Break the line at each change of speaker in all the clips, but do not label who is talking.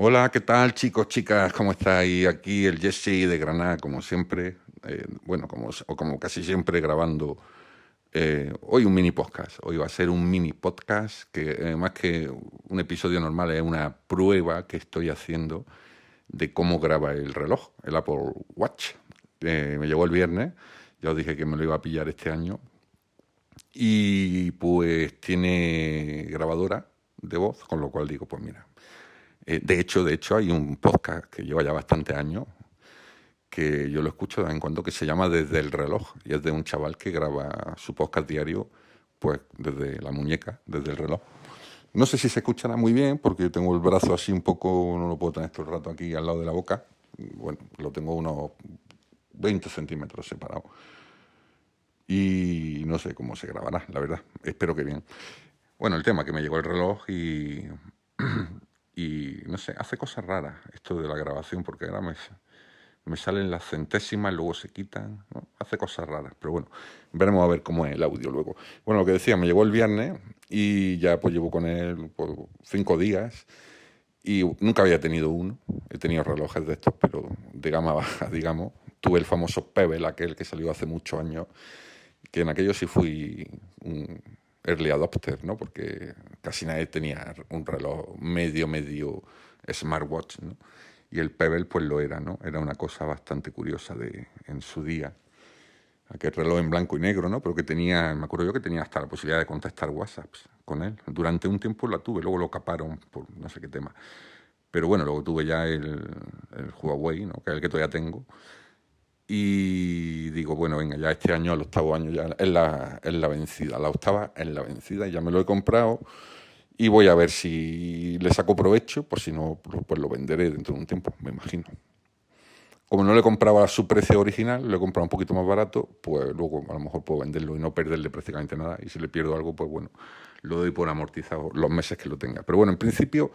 Hola, ¿qué tal chicos, chicas? ¿Cómo estáis? Aquí el Jesse de Granada, como siempre. Eh, bueno, como, o como casi siempre grabando eh, hoy un mini podcast. Hoy va a ser un mini podcast que eh, más que un episodio normal es una prueba que estoy haciendo de cómo graba el reloj, el Apple Watch. me llegó el viernes, ya os dije que me lo iba a pillar este año. Y pues tiene grabadora de voz, con lo cual digo, pues mira, eh, de hecho, de hecho, hay un podcast que lleva ya bastante años, que yo lo escucho de vez en cuando, que se llama Desde el reloj, y es de un chaval que graba su podcast diario, pues desde la muñeca, desde el reloj. No sé si se escuchará muy bien, porque yo tengo el brazo así un poco, no lo puedo tener todo el rato aquí al lado de la boca. Bueno, lo tengo unos 20 centímetros separado. Y no sé cómo se grabará, la verdad. Espero que bien. Bueno, el tema que me llegó el reloj y y no sé, hace cosas raras esto de la grabación, porque ahora me, me salen las centésimas, luego se quitan, hace cosas raras, pero bueno, veremos a ver cómo es el audio luego. Bueno, lo que decía, me llegó el viernes y ya pues llevo con él pues, cinco días y nunca había tenido uno, he tenido relojes de estos, pero de gama baja, digamos. Tuve el famoso Pebble, aquel que salió hace muchos años, que en aquello sí fui un early adopter, ¿no? Porque casi nadie tenía un reloj medio, medio smartwatch, ¿no? Y el Pebble pues lo era, ¿no? Era una cosa bastante curiosa de, en su día. Aquel reloj en blanco y negro, ¿no? Pero que tenía, me acuerdo yo que tenía hasta la posibilidad de contestar WhatsApps con él. Durante un tiempo la tuve, luego lo caparon por no sé qué tema. Pero bueno, luego tuve ya el, el Huawei, ¿no? Que es el que todavía tengo y digo, bueno, venga, ya este año, el octavo año, ya es la, es la vencida. La octava es la vencida ya me lo he comprado. Y voy a ver si le saco provecho, por si no, pues lo venderé dentro de un tiempo, me imagino. Como no le compraba a su precio original, lo he comprado un poquito más barato, pues luego a lo mejor puedo venderlo y no perderle prácticamente nada. Y si le pierdo algo, pues bueno, lo doy por amortizado los meses que lo tenga. Pero bueno, en principio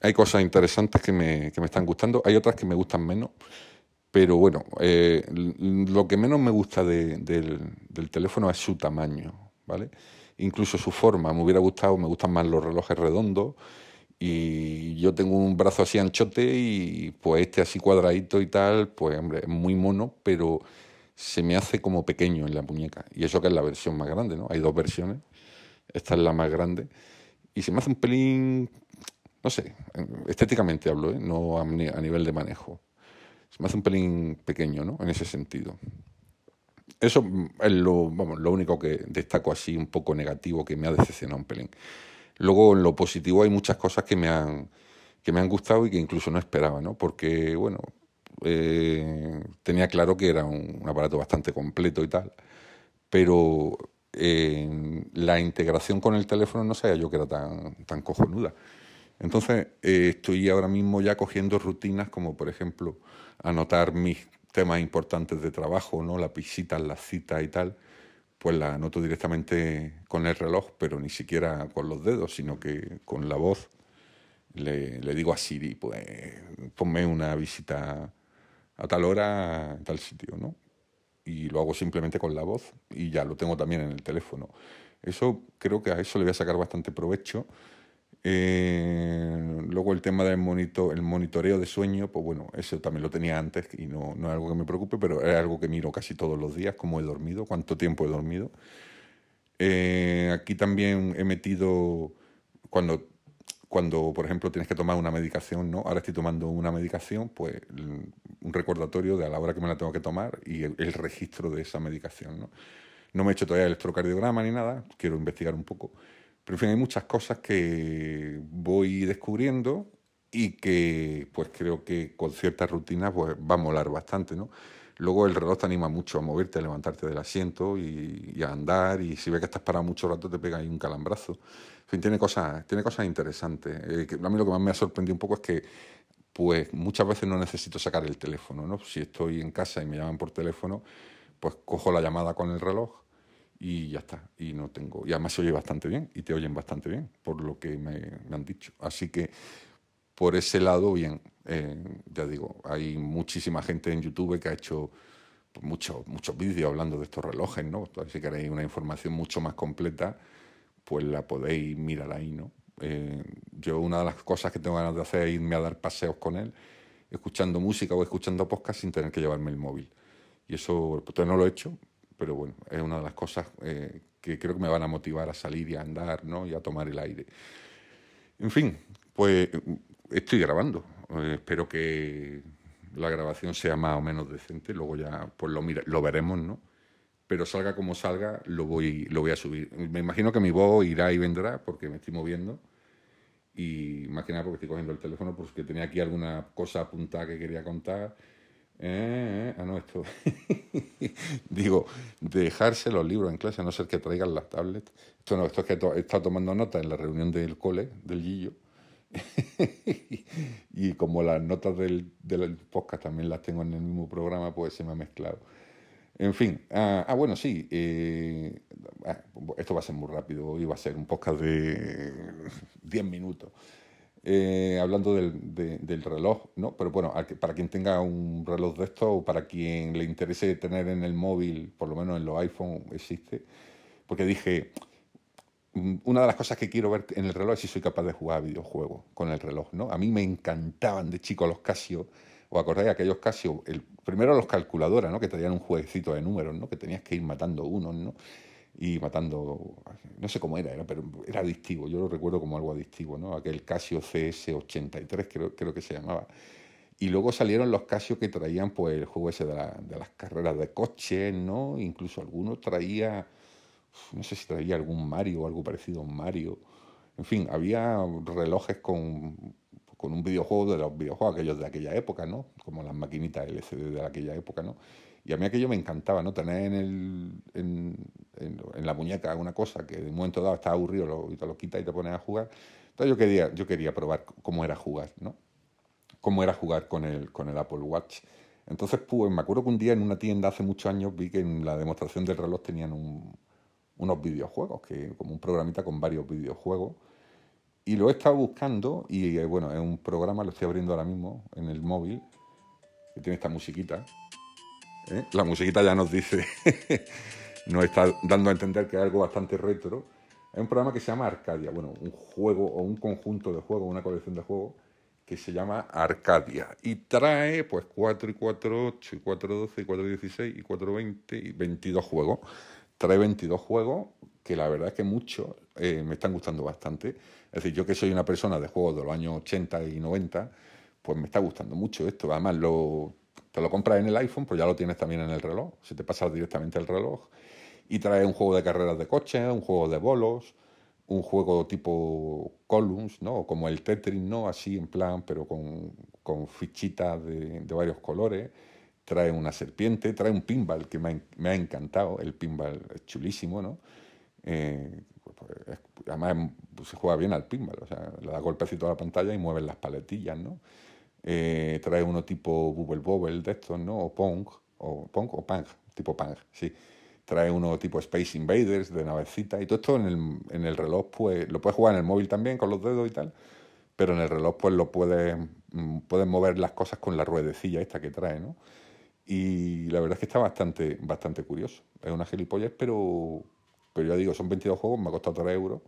hay cosas interesantes que me, que me están gustando, hay otras que me gustan menos. Pero bueno, eh, lo que menos me gusta del, teléfono es su tamaño, ¿vale? Incluso su forma, me hubiera gustado, me gustan más los relojes redondos y yo tengo un brazo así anchote y pues este así cuadradito y tal, pues hombre, es muy mono, pero se me hace como pequeño en la muñeca. Y eso que es la versión más grande, ¿no? Hay dos versiones, esta es la más grande y se me hace un pelín, no sé, estéticamente hablo, ¿eh? No a nivel de manejo se me hace un pelín pequeño, ¿no? En ese sentido. Eso es lo, vamos, lo único que destaco así un poco negativo que me ha decepcionado un pelín. Luego, en lo positivo hay muchas cosas que me han, que me han gustado y que incluso no esperaba, ¿no? Porque, bueno, eh, tenía claro que era un, aparato bastante completo y tal, pero eh, la integración con el teléfono no sabía yo que era tan, tan cojonuda. Entonces, eh, estoy ahora mismo ya cogiendo rutinas como, por ejemplo, anotar mis temas importantes de trabajo, ¿no? Las visitas, las citas y tal, pues las anoto directamente con el reloj, pero ni siquiera con los dedos, sino que con la voz le, le digo a Siri, pues ponme una visita a tal hora, a tal sitio, ¿no? Y lo hago simplemente con la voz y ya lo tengo también en el teléfono. Eso creo que a eso le voy a sacar bastante provecho eh, luego el tema del monitor, el monitoreo de sueño, pues bueno, eso también lo tenía antes y no, no es algo que me preocupe, pero es algo que miro casi todos los días, cómo he dormido, cuánto tiempo he dormido. Eh, aquí también he metido, cuando, cuando por ejemplo tienes que tomar una medicación, ¿no? Ahora estoy tomando una medicación, pues un recordatorio de a la hora que me la tengo que tomar y el, el registro de esa medicación, ¿no? No me he hecho todavía el electrocardiograma ni nada, quiero investigar un poco pero en fin, hay muchas cosas que voy descubriendo y que pues creo que con ciertas rutinas pues, va a molar bastante, ¿no? Luego el reloj te anima mucho a moverte, a levantarte del asiento y, a andar y si ves que estás parado mucho rato te pega ahí un calambrazo. En fin, tiene cosas, tiene cosas interesantes. Eh, a mí lo que más me ha sorprendido un poco es que pues muchas veces no necesito sacar el teléfono, ¿no? Si estoy en casa y me llaman por teléfono, pues cojo la llamada con el reloj y ya está. Y no tengo. Y además se oye bastante bien y te oyen bastante bien, por lo que me, han dicho. Así que por ese lado, bien. Eh, ya digo, hay muchísima gente en YouTube que ha hecho pues, muchos vídeos hablando de estos relojes, ¿no? si queréis una información mucho más completa, pues la podéis mirar ahí, ¿no? Eh, yo una de las cosas que tengo ganas de hacer es irme a dar paseos con él, escuchando música o escuchando podcast sin tener que llevarme el móvil. Y eso pues, todavía no lo he hecho, pero bueno, es una de las cosas eh, que creo que me van a motivar a salir y a andar, ¿no? Y a tomar el aire. En fin, pues estoy grabando. Eh, espero que la grabación sea más o menos decente, luego ya pues lo, lo veremos, ¿no? Pero salga como salga, lo voy, lo voy a subir. Me imagino que mi voz irá y vendrá porque me estoy moviendo. Y más porque estoy cogiendo el teléfono porque tenía aquí alguna cosa apuntada que quería contar eh, eh, ah, no, esto. Digo, dejarse los libros en clase, a no ser que traigan las tablets. Esto no, esto es que he estado tomando notas en la reunión del cole, del Gillo. y como las notas del, del, podcast también las tengo en el mismo programa, pues se me ha mezclado. En fin, ah, ah bueno, sí, eh, ah, esto va a ser muy rápido, hoy va a ser un podcast de 10 minutos. Eh, hablando del, del, reloj, ¿no? Pero bueno, para quien tenga un reloj de esto o para quien le interese tener en el móvil, por lo menos en los iPhone existe, porque dije, mm, una de las cosas que quiero ver en el reloj es si soy capaz de jugar a videojuegos con el reloj, ¿no? A mí me encantaban de chico los Casio, o acordáis aquellos Casio, el, primero los calculadoras, ¿no? Que traían un jueguecito de números, ¿no? Que tenías que ir matando unos, ¿no? Y matando, no sé cómo era, era, pero era adictivo, yo lo recuerdo como algo adictivo, ¿no? Aquel Casio CS83 creo, creo que se llamaba. Y luego salieron los Casio que traían pues el juego ese de, de las carreras de coches, ¿no? Incluso algunos traía, no sé si traía algún Mario o algo parecido a un Mario. En fin, había relojes con, con un videojuego de los videojuegos aquellos de aquella época, ¿no? Como las maquinitas LCD de aquella época, ¿no? Y a mí aquello me encantaba, ¿no? Tener en, el, en, en, la muñeca una cosa que de un momento dado estaba aburrido y te lo quitas y te pones a jugar. Entonces yo quería, yo quería probar cómo era jugar, ¿no? Cómo era jugar con el, con el Apple Watch. Entonces, pues me acuerdo que un día en una tienda hace muchos años vi que en la demostración del reloj tenían unos videojuegos, que, como un programita con varios videojuegos. Y lo he estado buscando y eh, bueno, es un programa, lo estoy abriendo ahora mismo en el móvil, que tiene esta musiquita. ¿eh? La musiquita ya nos dice, nos está dando a entender que es algo bastante retro. Es un programa que se llama Arcadia, bueno, un juego o un conjunto de juegos, una colección de juegos que se llama Arcadia y trae pues 4 y 4, 8 y 4, 12 y 4, 16 y 4, 20 y 22 juegos. Trae 22 juegos que la verdad es que muchos eh, me están gustando bastante. Es decir, yo que soy una persona de juegos de los años 80 y 90, pues me está gustando mucho esto. Además, lo, te lo compras en el iPhone, pues ya lo tienes también en el reloj. Si te pasas directamente el reloj. Y trae un juego de carreras de coche, un juego de bolos, un juego tipo Columns, ¿no? Como el Tetris, ¿no? Así en plan, pero con, con fichitas de, de, varios colores. Trae una serpiente, trae un pinball que me ha, me ha encantado. El pinball es chulísimo, ¿no? Eh, pues, además se juega bien al pinball, o sea, le da golpecito a la pantalla y mueven las paletillas, ¿no? Eh, trae uno tipo Bubble Bobble de estos, ¿no? O Pong, o Pong o Pang, tipo Pang, sí. Trae uno tipo Space Invaders de navecita y todo esto en el, en el reloj, pues lo puedes jugar en el móvil también con los dedos y tal, pero en el reloj pues lo puedes, mm, puedes mover las cosas con la ruedecilla esta que trae, ¿no? Y la verdad es que está bastante, bastante curioso. Es una gilipollas, pero, pero ya digo, son 22 juegos, me ha costado 3 euros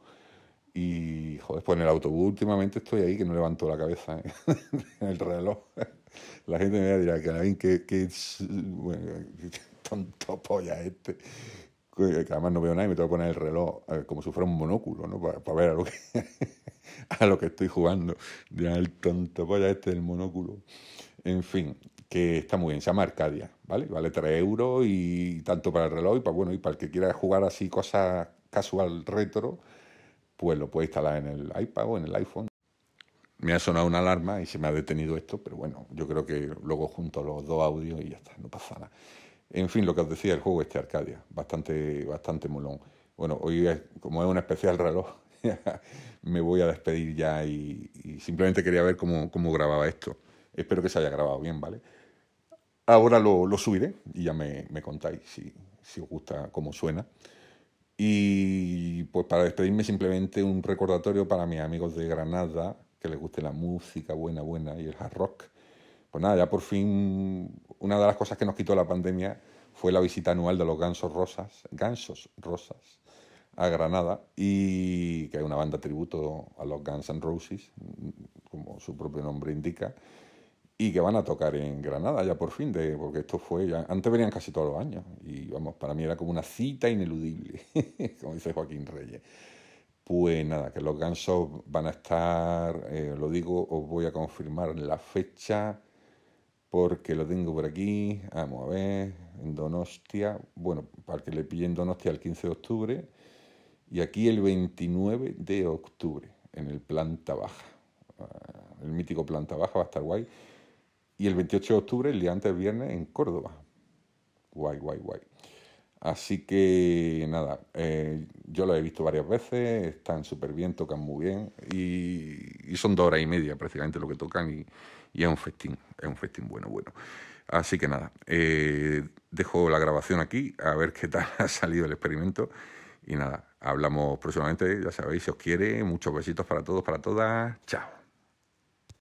y, joder, pues en el autobús últimamente estoy ahí que no levanto la cabeza ¿eh? en el reloj. La gente me dirá, que qué, qué, bueno, tonto polla este. Que además no veo nada y me tengo que poner el reloj como si fuera un monóculo, ¿no? Para, ver a lo, que, estoy jugando. El tonto polla este del monóculo. En fin, que está muy bien. Se llama Arcadia, ¿vale? Vale 3 euros y tanto para el reloj y para, bueno, y para el que quiera jugar así cosas casual retro pues lo puede instalar en el iPad o en el iPhone. Me ha sonado una alarma y se me ha detenido esto, pero bueno, yo creo que luego junto los dos audios y ya está, no pasa nada. En fin, lo que os decía, el juego este Arcadia, bastante, bastante molón. Bueno, hoy como es un especial reloj, me voy a despedir ya y, simplemente quería ver cómo, cómo, grababa esto. Espero que se haya grabado bien, ¿vale? Ahora lo, lo subiré y ya me, me contáis si, si os gusta cómo suena. Y pues para despedirme simplemente un recordatorio para mis amigos de Granada, que les guste la música buena, buena y el hard rock. Pues nada, ya por fin una de las cosas que nos quitó la pandemia fue la visita anual de los gansos rosas, gansos rosas a Granada y que es una banda tributo a los Guns N' Roses, como su propio nombre indica, y que van a tocar en Granada ya por fin, de, porque esto fue antes venían casi todos los años y vamos, para mí era como una cita ineludible, como dice Joaquín Reyes. Pues nada, que los gansos van a estar, eh, lo digo, os voy a confirmar la fecha porque lo tengo por aquí, vamos a ver, en Donostia, bueno, para que le pille en Donostia el 15 de octubre y aquí el 29 de octubre, en el planta baja. Ah, el mítico planta baja va a estar guay. Y el 28 de octubre, el día antes viernes, en Córdoba. Guay, guay, guay. Así que nada, eh, yo lo he visto varias veces, están súper bien, tocan muy bien y, son dos horas y media prácticamente lo que tocan y, y, es un festín, es un festín bueno, bueno. Así que nada, eh, dejo la grabación aquí a ver qué tal ha salido el experimento y nada, hablamos próximamente, ya sabéis, si os quiere, muchos besitos para todos, para todas, chao.